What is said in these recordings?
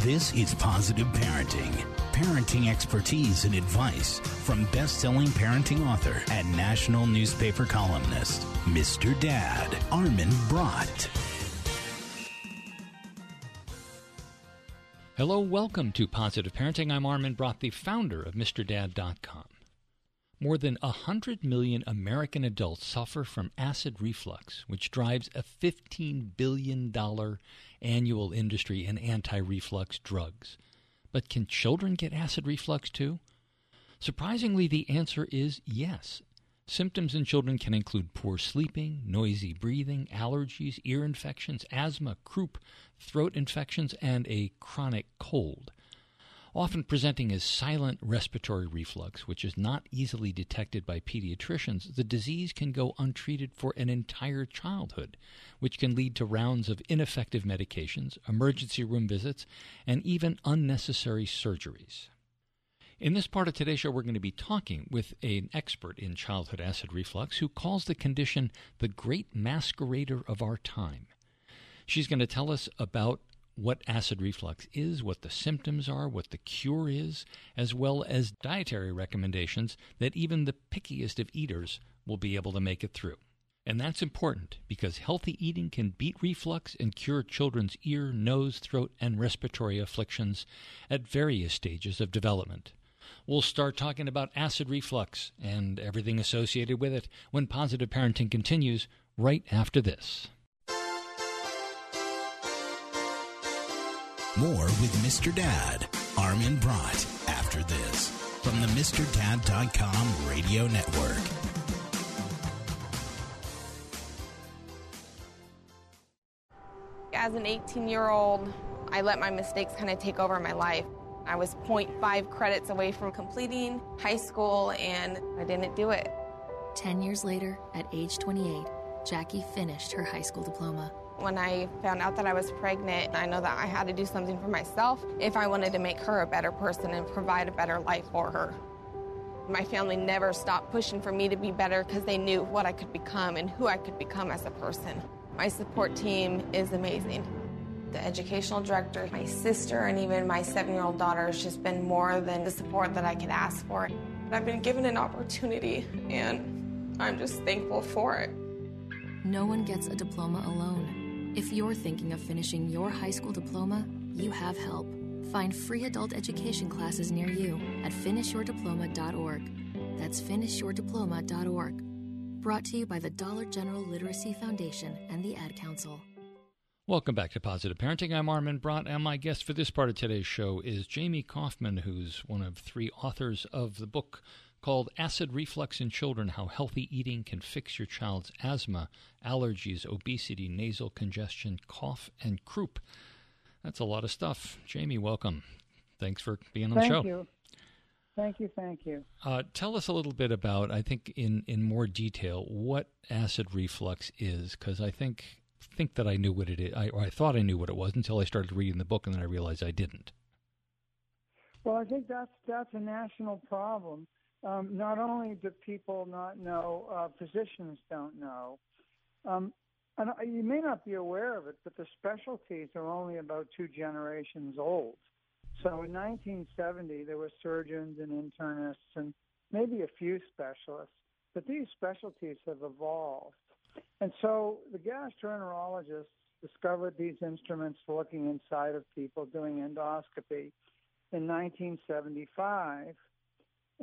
This is Positive Parenting. Parenting expertise and advice from best-selling parenting author and national newspaper columnist, Mr. Dad, Armin Brott. Hello, welcome to Positive Parenting. I'm Armin Brott, the founder of MrDad.com. More than 100 million American adults suffer from acid reflux, which drives a $15 billion annual industry in anti reflux drugs. But can children get acid reflux too? Surprisingly, the answer is yes. Symptoms in children can include poor sleeping, noisy breathing, allergies, ear infections, asthma, croup, throat infections, and a chronic cold often presenting as silent respiratory reflux, which is not easily detected by pediatricians, the disease can go untreated for an entire childhood, which can lead to rounds of ineffective medications, emergency room visits, and even unnecessary surgeries. In this part of today's show, we're going to be talking with an expert in childhood acid reflux who calls the condition the great masquerader of our time. She's going to tell us about what acid reflux is, what the symptoms are, what the cure is, as well as dietary recommendations that even the pickiest of eaters will be able to make it through. And that's important because healthy eating can beat reflux and cure children's ear, nose, throat, and respiratory afflictions at various stages of development. We'll start talking about acid reflux and everything associated with it when positive parenting continues right after this. More with Mr. Dad, Armin Brott, after this from the MrDad.com radio network. As an 18 year old, I let my mistakes kind of take over my life. I was 0.5 credits away from completing high school and I didn't do it. 10 years later, at age 28, Jackie finished her high school diploma. When I found out that I was pregnant, I know that I had to do something for myself if I wanted to make her a better person and provide a better life for her. My family never stopped pushing for me to be better because they knew what I could become and who I could become as a person. My support team is amazing. The educational director, my sister, and even my seven year old daughter has just been more than the support that I could ask for. I've been given an opportunity, and I'm just thankful for it. No one gets a diploma alone. If you're thinking of finishing your high school diploma, you have help. Find free adult education classes near you at finishyourdiploma.org. That's finishyourdiploma.org. Brought to you by the Dollar General Literacy Foundation and the Ad Council. Welcome back to Positive Parenting. I'm Armin Brott, and my guest for this part of today's show is Jamie Koufman, who's one of three authors of the book called Acid Reflux in Children How Healthy Eating Can Fix Your Child's Asthma, Allergies, Obesity, Nasal Congestion, Cough, and Croup. That's a lot of stuff. Jamie, welcome. Thanks for being on thank the show. Thank you. Thank you. Thank you. Uh, tell us a little bit about, I think, in, in more detail, what acid reflux is, because I think think that I knew what it is. I, or I thought I knew what it was until I started reading the book, and then I realized I didn't. Well, I think that's that's a national problem um, not only do people not know, uh, physicians don't know. Um, and you may not be aware of it, but the specialties are only about two generations old. So in 1970, there were surgeons and internists and maybe a few specialists, but these specialties have evolved. And so the gastroenterologists discovered these instruments for looking inside of people doing endoscopy in 1975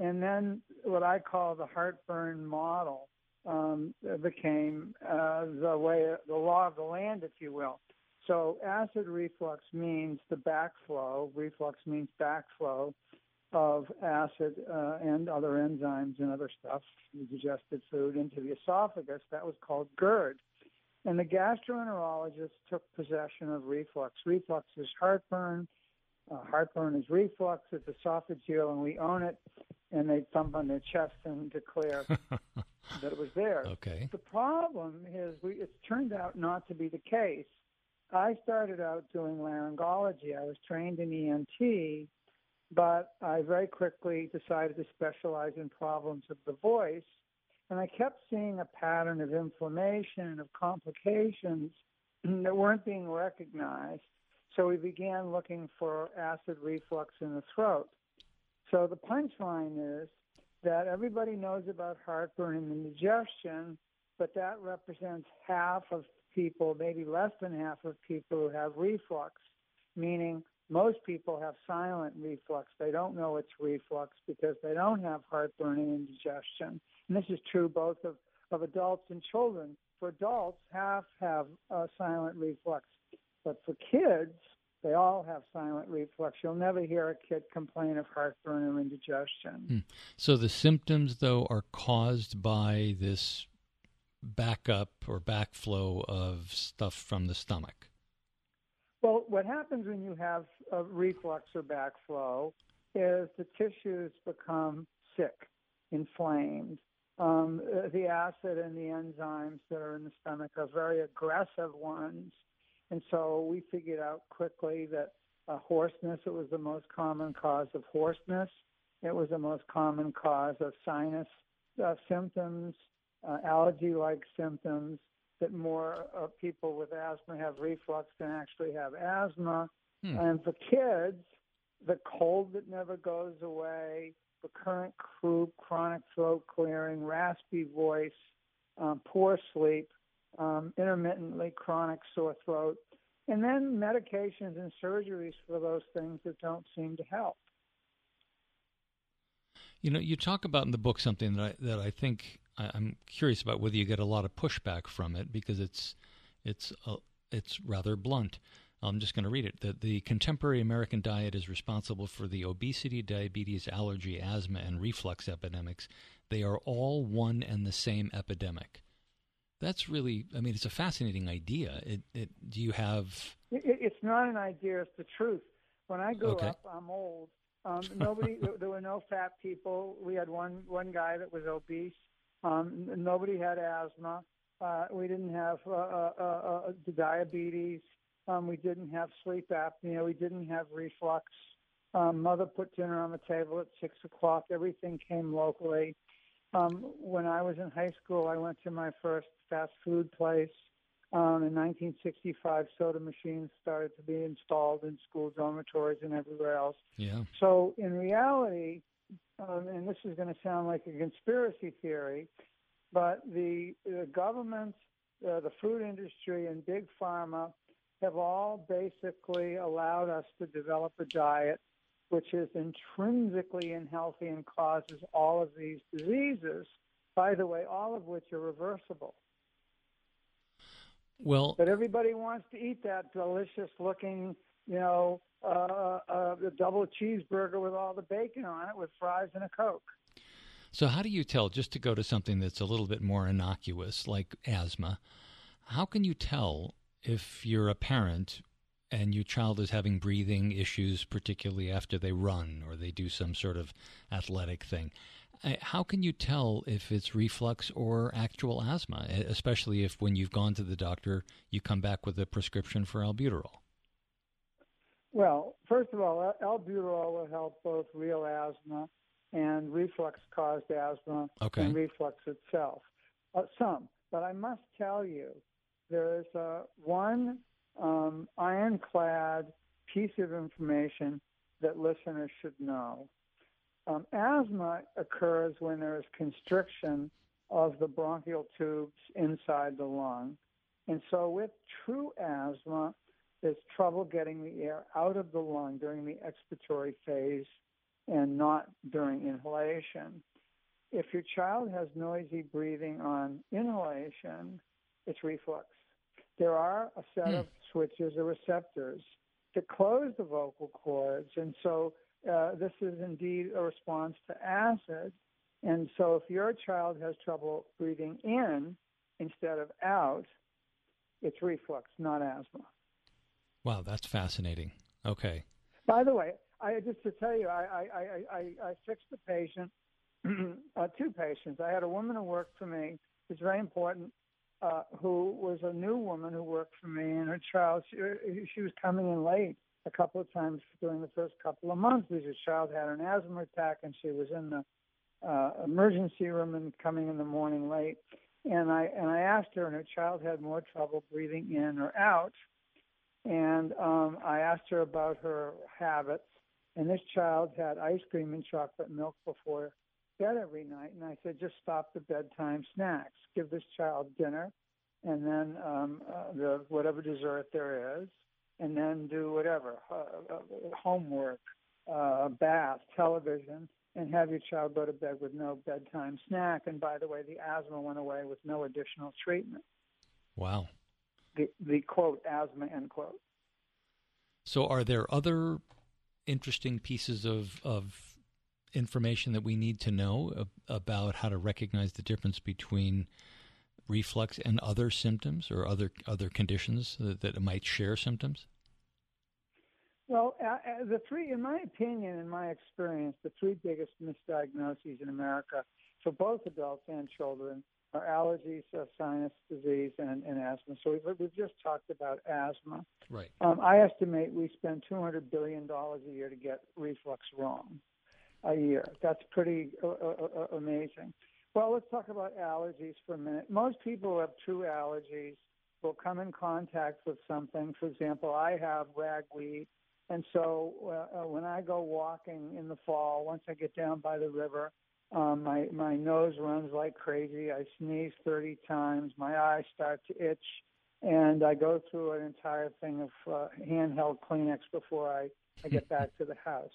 and then what I call the heartburn model um, became uh, the way, the law of the land, if you will. So acid reflux means the backflow. Reflux means backflow of acid uh, and other enzymes and other stuff, digested food, into the esophagus. That was called GERD. And the gastroenterologist took possession of reflux. Reflux is heartburn. Uh, heartburn is reflux. It's esophageal, and we own it and they thump on their chest and declare that it was there. Okay. The problem is, we, it's turned out not to be the case. I started out doing laryngology. I was trained in ENT, but I very quickly decided to specialize in problems of the voice. And I kept seeing a pattern of inflammation and of complications that weren't being recognized. So we began looking for acid reflux in the throat. So the punchline is that everybody knows about heartburn and indigestion, but that represents half of people, maybe less than half of people who have reflux, meaning most people have silent reflux. They don't know it's reflux because they don't have heartburn and indigestion. And this is true both of, of adults and children. For adults, half have uh, silent reflux. But for kids, they all have silent reflux. You'll never hear a kid complain of heartburn or indigestion. Hmm. So the symptoms, though, are caused by this backup or backflow of stuff from the stomach. Well, what happens when you have a reflux or backflow is the tissues become sick, inflamed. Um, the acid and the enzymes that are in the stomach are very aggressive ones. And so we figured out quickly that uh, hoarseness, it was the most common cause of hoarseness. It was the most common cause of sinus uh, symptoms, uh, allergy-like symptoms, that more uh, people with asthma have reflux than actually have asthma. Hmm. And for kids, the cold that never goes away, recurrent croup, chronic throat clearing, raspy voice, um, poor sleep, um, intermittently chronic sore throat, and then medications and surgeries for those things that don't seem to help. You know, you talk about in the book something that I, that I think I, am curious about whether you get a lot of pushback from it because it's it's uh, it's rather blunt. I'm just going to read it. That the contemporary American diet is responsible for the obesity, diabetes, allergy, asthma, and reflux epidemics. They are all one and the same epidemic. That's really, I mean, it's a fascinating idea. It, it, do you have? It, it's not an idea; it's the truth. When I grew okay. up, I'm old. Um, nobody, there were no fat people. We had one one guy that was obese. Um, nobody had asthma. Uh, we didn't have uh, uh, uh, uh diabetes. Um, we didn't have sleep apnea. We didn't have reflux. Um, mother put dinner on the table at six o'clock. Everything came locally. Um, when I was in high school, I went to my first fast food place. Um, in 1965, soda machines started to be installed in school dormitories and everywhere else. Yeah. So in reality, um, and this is going to sound like a conspiracy theory, but the, the government, uh, the food industry, and big pharma have all basically allowed us to develop a diet which is intrinsically unhealthy and causes all of these diseases. By the way, all of which are reversible. Well, but everybody wants to eat that delicious looking, you know, uh, uh, a double cheeseburger with all the bacon on it with fries and a Coke. So, how do you tell, just to go to something that's a little bit more innocuous, like asthma, how can you tell if you're a parent and your child is having breathing issues, particularly after they run or they do some sort of athletic thing? How can you tell if it's reflux or actual asthma, especially if when you've gone to the doctor, you come back with a prescription for albuterol? Well, first of all, albuterol will help both real asthma and reflux-caused asthma okay. and reflux itself. Uh, some, but I must tell you, there is uh, one um, ironclad piece of information that listeners should know. Um, asthma occurs when there is constriction of the bronchial tubes inside the lung. And so, with true asthma, there's trouble getting the air out of the lung during the expiratory phase and not during inhalation. If your child has noisy breathing on inhalation, it's reflux. There are a set mm. of switches or receptors to close the vocal cords, and so uh, this is indeed a response to acid. And so, if your child has trouble breathing in instead of out, it's reflux, not asthma. Wow, that's fascinating. Okay. By the way, I just to tell you, I I I, I, I fixed a patient, uh, two patients. I had a woman who worked for me. It's very important. Uh, who was a new woman who worked for me, and her child she, she was coming in late a couple of times during the first couple of months because her child had an asthma attack, and she was in the uh, emergency room and coming in the morning late. And I and I asked her, and her child had more trouble breathing in or out and um, I asked her about her habits. And this child had ice cream and chocolate milk before bed every night. And I said, just stop the bedtime snacks. Give this child dinner, and then um, uh, the whatever dessert there is, and then do whatever uh, uh, homework, uh, bath, television, and have your child go to bed with no bedtime snack. And by the way, the asthma went away with no additional treatment. Wow. The, the quote, asthma, end quote. So, are there other interesting pieces of, of information that we need to know about how to recognize the difference between reflux and other symptoms or other other conditions that, that might share symptoms? Well, uh, uh, the three, in my opinion, in my experience, the three biggest misdiagnoses in America for both adults and children are allergies, uh, sinus disease, and, and asthma. So we've, we've, just talked about asthma. Right. Um, I estimate we spend $200 billion a year to get reflux wrong a year. That's pretty uh, uh, uh, amazing. Well, let's talk about allergies for a minute. Most people who have true allergies will come in contact with something. For example, I have ragweed and so uh, uh, when I go walking in the fall, once I get down by the river, um, my my nose runs like crazy. I sneeze 30 times. My eyes start to itch, and I go through an entire thing of uh, handheld Kleenex before I, I get back to the house.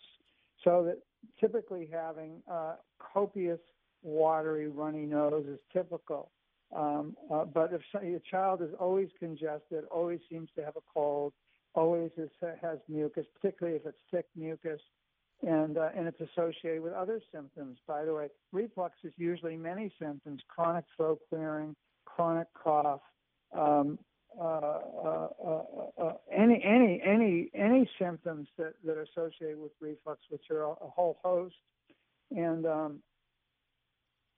So that typically having uh, copious, watery, runny nose is typical. Um, uh, but if so, your child is always congested, always seems to have a cold, always is, has mucus, particularly if it's thick mucus, and uh, and it's associated with other symptoms. By the way, reflux is usually many symptoms: chronic throat clearing, chronic cough, um, any any any any symptoms that, that are associated with reflux, which are a, a whole host, and um,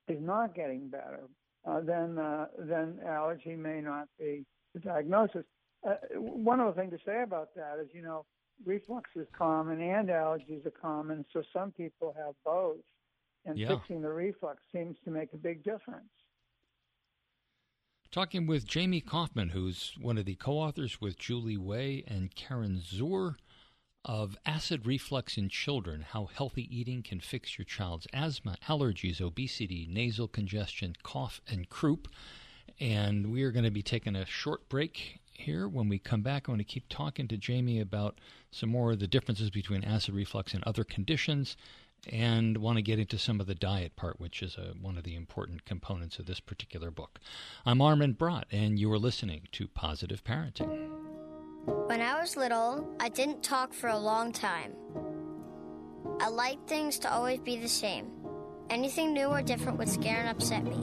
is not getting better, uh, then then allergy may not be the diagnosis uh, one other thing to say about that is, you know, reflux is common and allergies are common, so some people have both, and yeah. fixing the reflux seems to make a big difference. Talking with Jamie Koufman, who's one of the co authors with Julie Wei and Karen Zur of Acid Reflux in Children How Healthy Eating Can Fix Your Child's Asthma, Allergies, Obesity, Nasal Congestion, Cough, and Croup. And we are going to be taking a short break here. When we come back, I want to keep talking to Jamie about some more of the differences between acid reflux and other conditions, and want to get into some of the diet part, which is a, one of the important components of this particular book. I'm Armin Brott, and you are listening to Positive Parenting. When I was little, I didn't talk for a long time. I liked things to always be the same. Anything new or different would scare and upset me.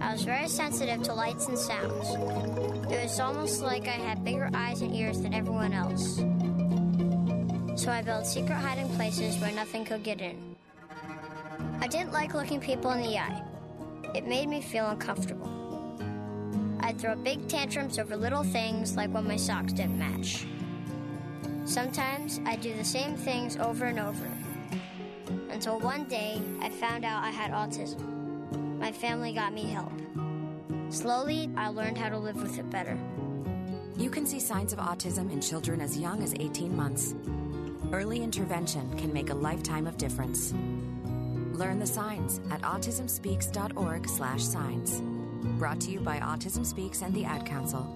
I was very sensitive to lights and sounds. It was almost like I had bigger eyes and ears than everyone else. So I built secret hiding places where nothing could get in. I didn't like looking people in the eye. It made me feel uncomfortable. I'd throw big tantrums over little things like when my socks didn't match. Sometimes I'd do the same things over and over. Until one day I found out I had autism my family got me help. Slowly, I learned how to live with it better. You can see signs of autism in children as young as 18 months. Early intervention can make a lifetime of difference. Learn the signs at autismspeaks.org/signs. Brought to you by Autism Speaks and the Ad Council.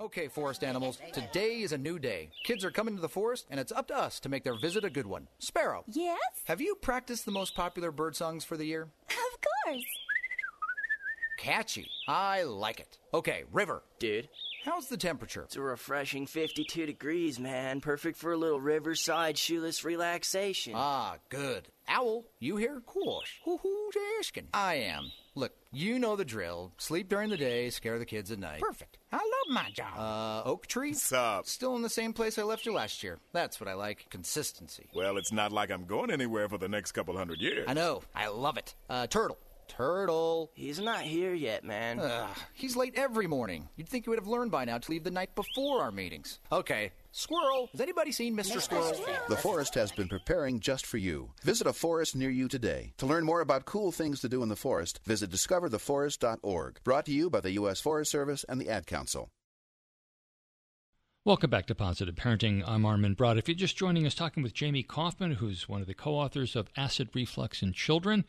Okay, forest animals, today is a new day. Kids are coming to the forest, and it's up to us to make their visit a good one. Sparrow. Yes? Have you practiced the most popular bird songs for the year? Of course. Catchy. I like it. Okay, River. Dude. How's the temperature? It's a refreshing 52 degrees, man. Perfect for a little riverside shoeless relaxation. Ah, good. Owl, you here? Course. Who's asking? I am. Look, you know the drill. Sleep during the day, scare the kids at night. Perfect. I love my job. Uh, Oak Tree? Sup? Still in the same place I left you last year. That's what I like. Consistency. Well, it's not like I'm going anywhere for the next couple hundred years. I know. I love it. Uh, Turtle. Turtle. He's not here yet, man. Ugh, he's late every morning. You'd think he would have learned by now to leave the night before our meetings. Okay. Squirrel. Has anybody seen Mr. Squirrel? The forest has been preparing just for you. Visit a forest near you today. To learn more about cool things to do in the forest, visit discovertheforest.org. Brought to you by the U.S. Forest Service and the Ad Council. Welcome back to Positive Parenting. I'm Armin Brott. If you're just joining us, talking with Jamie Koufman, who's one of the co-authors of Acid Reflux in Children,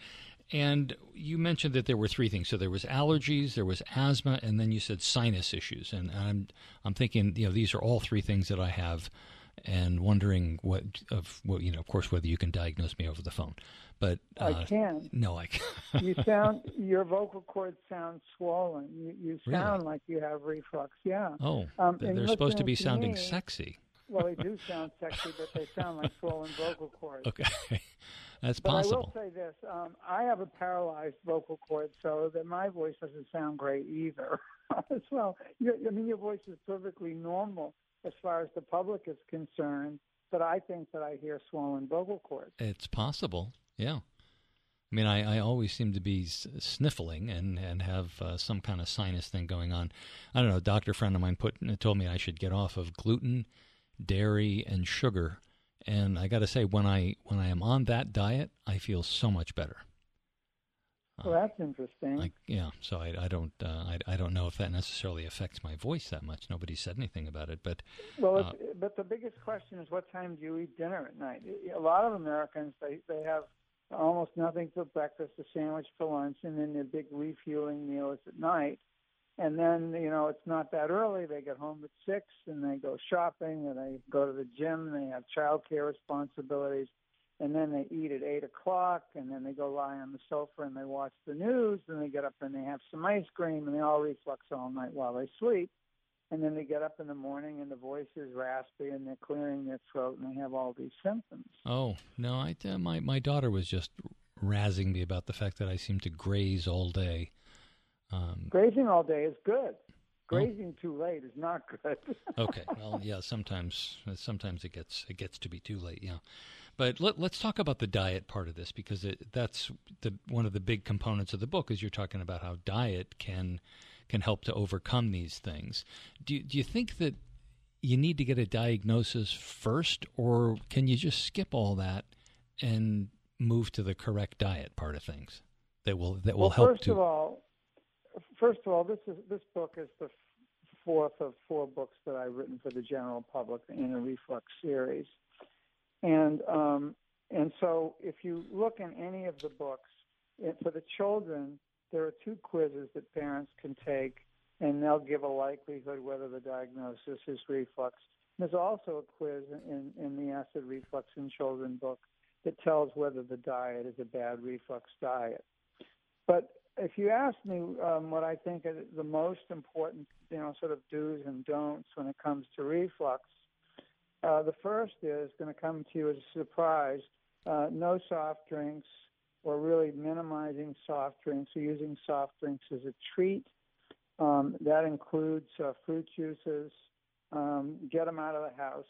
and you mentioned that there were three things. So there was allergies, there was asthma, and then you said sinus issues. And I'm I'm thinking, you know, these are all three things that I have, and wondering what of what you know, of course, whether you can diagnose me over the phone. But uh, I can. No, I can't. you sound your vocal cords sound swollen. You, you sound Really? like you have reflux. Yeah. Oh, Um, they're supposed to be to sounding me- sexy. Well, they do sound sexy, but they sound like swollen vocal cords. Okay, that's but possible. I will say this: um, I have a paralyzed vocal cord, so that my voice doesn't sound great either. as well, I mean, your voice is perfectly normal as far as the public is concerned, but I think that I hear swollen vocal cords. It's possible, yeah. I mean, I, I always seem to be sniffling and and have uh, some kind of sinus thing going on. I don't know. A doctor friend of mine put told me I should get off of gluten, dairy, and sugar. And I got to say, when I when I am on that diet, I feel so much better. Well, that's interesting. Like, yeah. So I, I don't uh, I, I don't know if that necessarily affects my voice that much. Nobody said anything about it, but Well, uh, but the biggest question is what time do you eat dinner at night? A lot of Americans they they have almost nothing for breakfast, a sandwich for lunch, and then their big refueling meal is at night. And then you know it's not that early. They get home at six, and they go shopping, and they go to the gym. And they have child care responsibilities, and then they eat at eight o'clock, and then they go lie on the sofa and they watch the news. And they get up and they have some ice cream, and they all reflux all night while they sleep. And then they get up in the morning and the voice is raspy and they're clearing their throat and they have all these symptoms. Oh no, I uh, my my daughter was just razzing me about the fact that I seem to graze all day. Um, Grazing all day is good. Grazing too late is not good. okay, well, yeah, sometimes sometimes it gets it gets to be too late, yeah. But let, let's talk about the diet part of this because it, that's the one of the big components of the book is you're talking about how diet can can help to overcome these things. Do you, do you think that you need to get a diagnosis first, or can you just skip all that and move to the correct diet part of things that will that will well, help first to of all, first of all, this is this book is the fourth of four books that I've written for the general public in a reflux series, and um, and so if you look in any of the books for the children, there are two quizzes that parents can take, and they'll give a likelihood whether the diagnosis is reflux. There's also a quiz in, in the acid reflux in children book that tells whether the diet is a bad reflux diet. But if you ask me um, what I think are the most important, you know, sort of do's and don'ts when it comes to reflux, uh, the first is going to come to you as a surprise. Uh, no soft drinks, or really minimizing soft drinks, or using soft drinks as a treat. Um, that includes uh, fruit juices. Um, get them out of the house.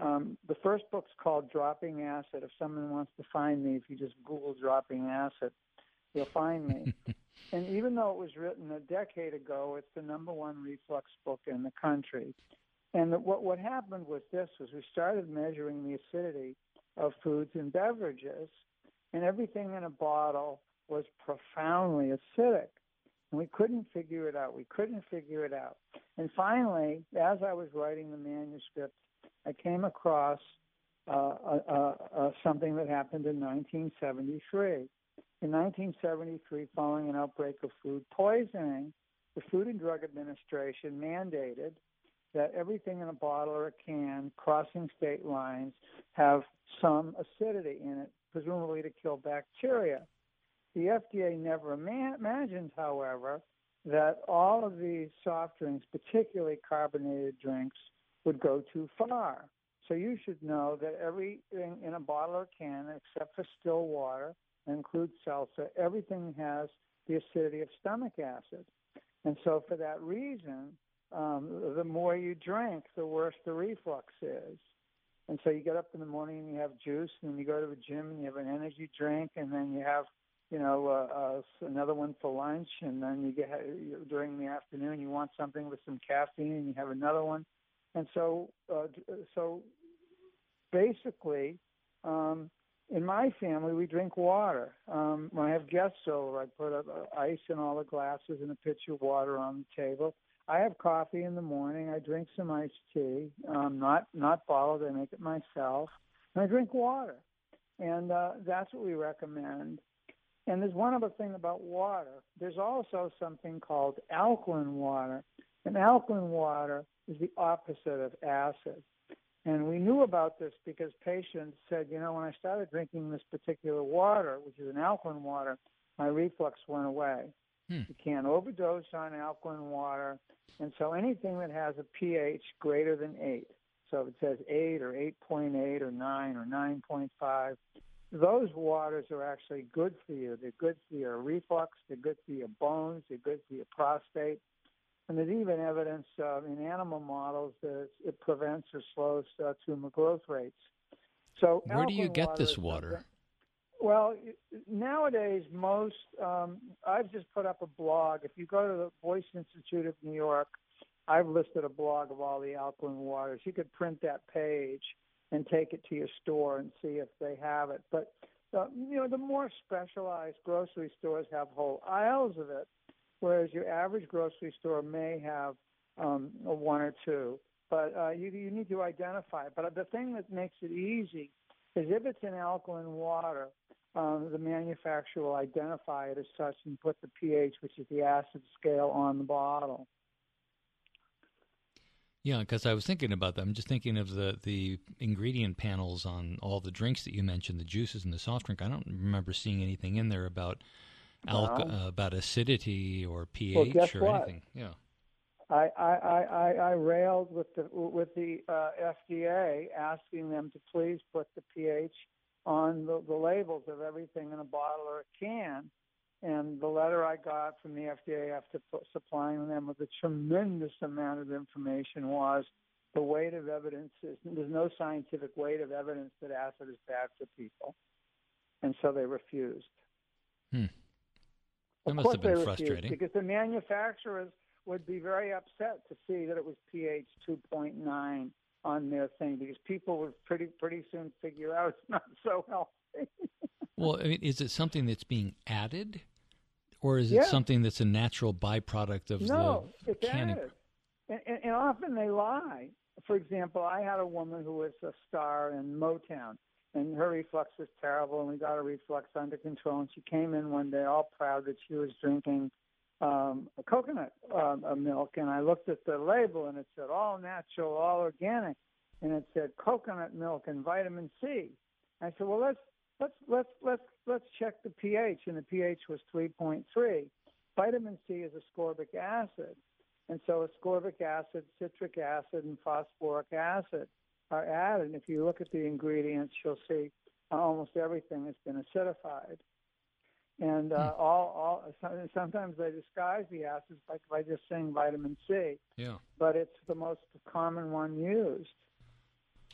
Um, the first book's called Dropping Acid. If someone wants to find me, if you just Google Dropping Acid, you'll find me. and even though it was written a decade ago, it's the number one reflux book in the country. And the, what what happened with this was we started measuring the acidity of foods and beverages, and everything in a bottle was profoundly acidic. And we couldn't figure it out. We couldn't figure it out. And finally, as I was writing the manuscript, I came across uh, uh, uh, something that happened in 1973. In 1973, following an outbreak of food poisoning, the Food and Drug Administration mandated that everything in a bottle or a can crossing state lines have some acidity in it, presumably to kill bacteria. The FDA never ima- imagined, however, that all of these soft drinks, particularly carbonated drinks, would go too far. So you should know that everything in a bottle or can, except for still water, includes seltzer, everything has the acidity of stomach acid. And so for that reason, um, the more you drink, the worse the reflux is. And so you get up in the morning and you have juice, and then you go to the gym and you have an energy drink, and then you have, you know, uh, uh, another one for lunch, and then you get during the afternoon you want something with some caffeine, and you have another one. And so, uh, so basically, um, in my family, we drink water. Um, when I have guests over, I put uh, ice in all the glasses and a pitcher of water on the table. I have coffee in the morning. I drink some iced tea, um, not not bottled. I make it myself, and I drink water, and uh, that's what we recommend. And there's one other thing about water. There's also something called alkaline water, and alkaline water is the opposite of acid. And we knew about this because patients said, you know, when I started drinking this particular water, which is an alkaline water, my reflux went away. Hmm. You can't overdose on alkaline water. And so anything that has a pH greater than 8, so if it says 8 or 8.8 or 9 or 9.5, those waters are actually good for you. They're good for your reflux, they're good for your bones, they're good for your prostate. And there's even evidence uh, in animal models that it prevents or slows uh, tumor growth rates. So Where do you get this water? Well, nowadays, most um, I've just put up a blog. If you go to the Voice Institute of New York, I've listed a blog of all the alkaline waters. You could print that page and take it to your store and see if they have it. But uh, you know, the more specialized grocery stores have whole aisles of it, whereas your average grocery store may have um, a one or two. But uh, you you need to identify. it. But the thing that makes it easy is if it's in alkaline water, um, the manufacturer will identify it as such and put the pH, which is the acid scale, on the bottle. Yeah, because I was thinking about that. I'm just thinking of the, the ingredient panels on all the drinks that you mentioned, the juices and the soft drink. I don't remember seeing anything in there about alco- Well- uh, about acidity or pH guess or what? anything. Yeah. I, I, I, I railed with the with the uh, FDA, asking them to please put the pH on the, the labels of everything in a bottle or a can. And the letter I got from the FDA after supplying them with a tremendous amount of information was the weight of evidence is there's no scientific weight of evidence that acid is bad for people, and so they refused. Hmm. That must have been frustrating. because the manufacturers would be very upset to see that it was pH 2.9 on their thing because people would pretty pretty soon figure out it's not so healthy. Well, I mean, is it something that's being added, or is it Yeah. something that's a natural byproduct of no, the it's canning? added. And, and, and often they lie. For example, I had a woman who was a star in Motown, and her reflux was terrible, and we got her reflux under control. And she came in one day all proud that she was drinking um, a coconut uh, milk, and I looked at the label, and it said all natural, all organic, and it said coconut milk and vitamin C. I said, well, let's let's let's let's let's check the pH, and the pH was 3.3. Vitamin C is ascorbic acid, and so ascorbic acid, citric acid, and phosphoric acid are added. And if you look at the ingredients, you'll see almost everything has been acidified. And uh, all, all sometimes they disguise the acids by, by just saying vitamin C, Yeah. but it's the most common one used.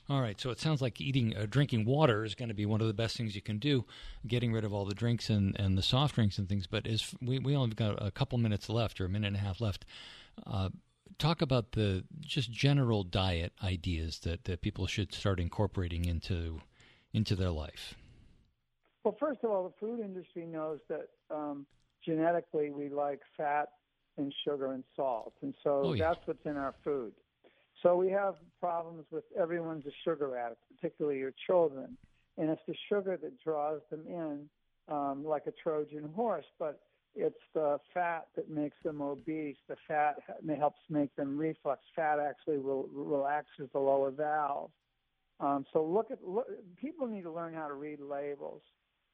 All right, so it sounds like eating, uh, drinking water is going to be one of the best things you can do, getting rid of all the drinks and, and the soft drinks and things. But as we we only got a couple minutes left, or a minute and a half left, uh, talk about the just general diet ideas that, that people should start incorporating into into their life. Well, first of all, the food industry knows that um, genetically we like fat and sugar and salt, and so Oh, yeah. that's what's in our food. So we have problems with everyone's a sugar addict, particularly your children, and it's the sugar that draws them in um, like a Trojan horse. But it's the fat that makes them obese. The fat helps make them reflux. Fat actually will, relaxes the lower valve. Um, so look at look, people need to learn how to read labels.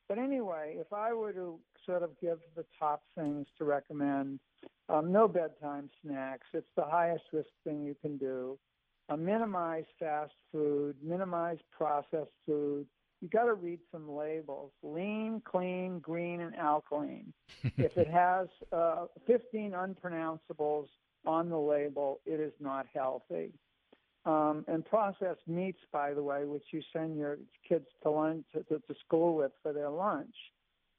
But anyway, if I were to sort of give the top things to recommend, um, no bedtime snacks. It's the highest risk thing you can do. Uh, minimize fast food. Minimize processed food. You got to read some labels: lean, clean, green, and alkaline. if it has uh, 15 unpronounceables on the label, it is not healthy. Um, and processed meats, by the way, which you send your kids to lunch to, to, school with for their lunch.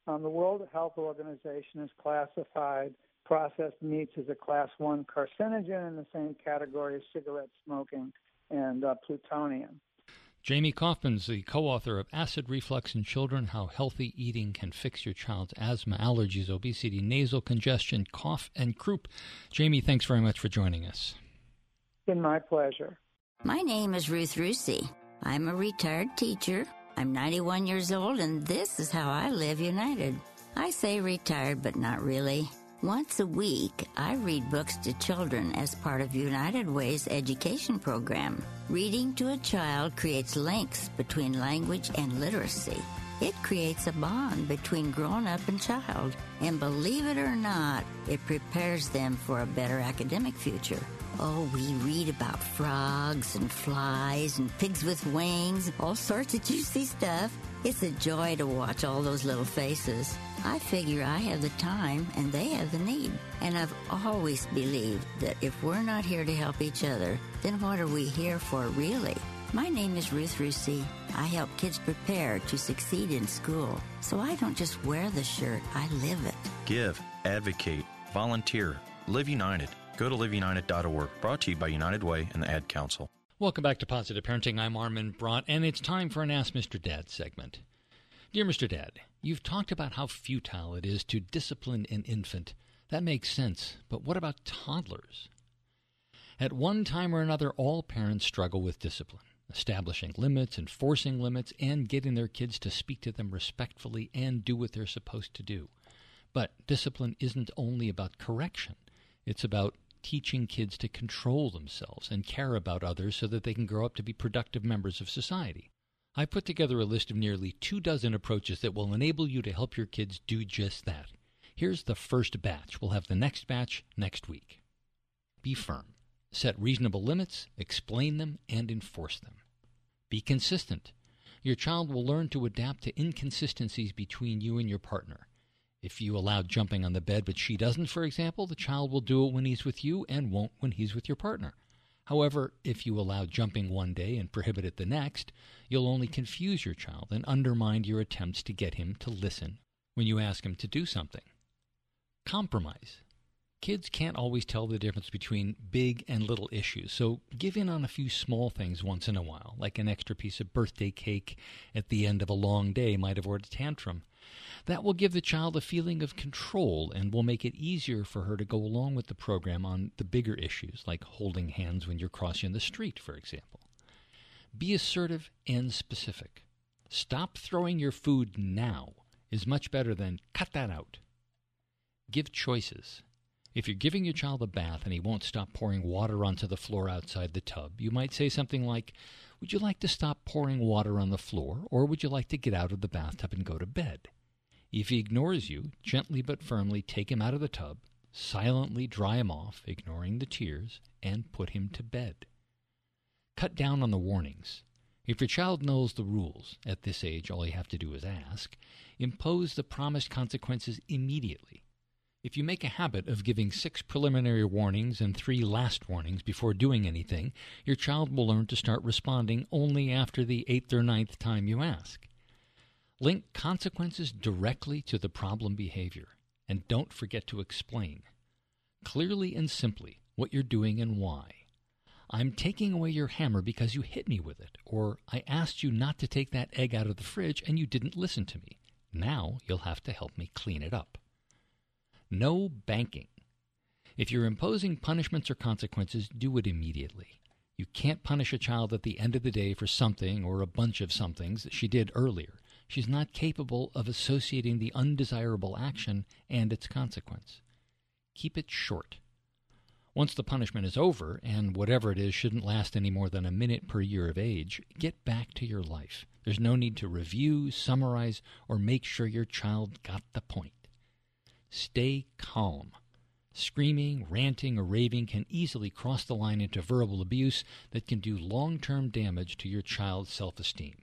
Um, the World Health Organization has classified processed meats as a class one carcinogen in the same category as cigarette smoking and uh, plutonium. Jamie Koufman's the co author of Acid Reflux in Children How Healthy Eating Can Fix Your Child's Asthma, Allergies, Obesity, Nasal Congestion, Cough, and Croup. Jamie, thanks very much for joining us. It's been my pleasure. My name is Ruth Rusi. I'm a retired teacher. I'm 91 years old, and this is how I live united. I say retired, but not really. Once a week, I read books to children as part of United Way's education program. Reading to a child creates links between language and literacy. It creates a bond between grown up and child. And believe it or not, it prepares them for a better academic future. Oh, we read about frogs and flies and pigs with wings, all sorts of juicy stuff. It's a joy to watch all those little faces. I figure I have the time and they have the need. And I've always believed that if we're not here to help each other, then what are we here for really? My name is Ruth Rusi. I help kids prepare to succeed in school. So I don't just wear the shirt, I live it. Give, advocate, volunteer, live united. Go to liveunited.org. Brought to you by United Way and the Ad Council. Welcome back to Positive Parenting. I'm Armin Brott, and it's time for an Ask Mr. Dad segment. Dear Mr. Dad, you've talked about how futile it is to discipline an infant. That makes sense, but what about toddlers? At one time or another, all parents struggle with discipline, establishing limits, enforcing limits, and getting their kids to speak to them respectfully and do what they're supposed to do. But discipline isn't only about correction, it's about teaching kids to control themselves and care about others so that they can grow up to be productive members of society. I put together a list of nearly two dozen approaches that will enable you to help your kids do just that. Here's the first batch. We'll have the next batch next week. Be firm. Set reasonable limits, explain them, and enforce them. Be consistent. Your child will learn to adapt to inconsistencies between you and your partner. If you allow jumping on the bed but she doesn't, for example, the child will do it when he's with you and won't when he's with your partner. However, if you allow jumping one day and prohibit it the next, you'll only confuse your child and undermine your attempts to get him to listen when you ask him to do something. Compromise. Kids can't always tell the difference between big and little issues, so give in on a few small things once in a while, like an extra piece of birthday cake at the end of a long day might avoid a tantrum. That will give the child a feeling of control and will make it easier for her to go along with the program on the bigger issues, like holding hands when you're crossing the street, for example. Be assertive and specific. Stop throwing your food now is much better than cut that out. Give choices. If you're giving your child a bath and he won't stop pouring water onto the floor outside the tub, you might say something like, Would you like to stop pouring water on the floor, or would you like to get out of the bathtub and go to bed? If he ignores you, gently but firmly take him out of the tub, silently dry him off, ignoring the tears, and put him to bed. Cut down on the warnings. If your child knows the rules, at this age all you have to do is ask, impose the promised consequences immediately. If you make a habit of giving six preliminary warnings and three last warnings before doing anything, your child will learn to start responding only after the eighth or ninth time you ask. Link consequences directly to the problem behavior, and don't forget to explain clearly and simply what you're doing and why. I'm taking away your hammer because you hit me with it, or I asked you not to take that egg out of the fridge and you didn't listen to me. Now you'll have to help me clean it up. No banking. If you're imposing punishments or consequences, do it immediately. You can't punish a child at the end of the day for something or a bunch of somethings that she did earlier she's not capable of associating the undesirable action and its consequence. Keep it short. Once the punishment is over, and whatever it is shouldn't last any more than a minute per year of age, get back to your life. There's no need to review, summarize, or make sure your child got the point. Stay calm. Screaming, ranting, or raving can easily cross the line into verbal abuse that can do long term damage to your child's self esteem.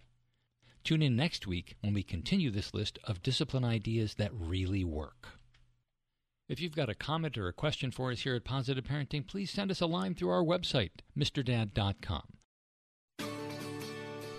Tune in next week when we continue this list of discipline ideas that really work. If you've got a comment or a question for us here at Positive Parenting, please send us a line through our website, MrDad.com.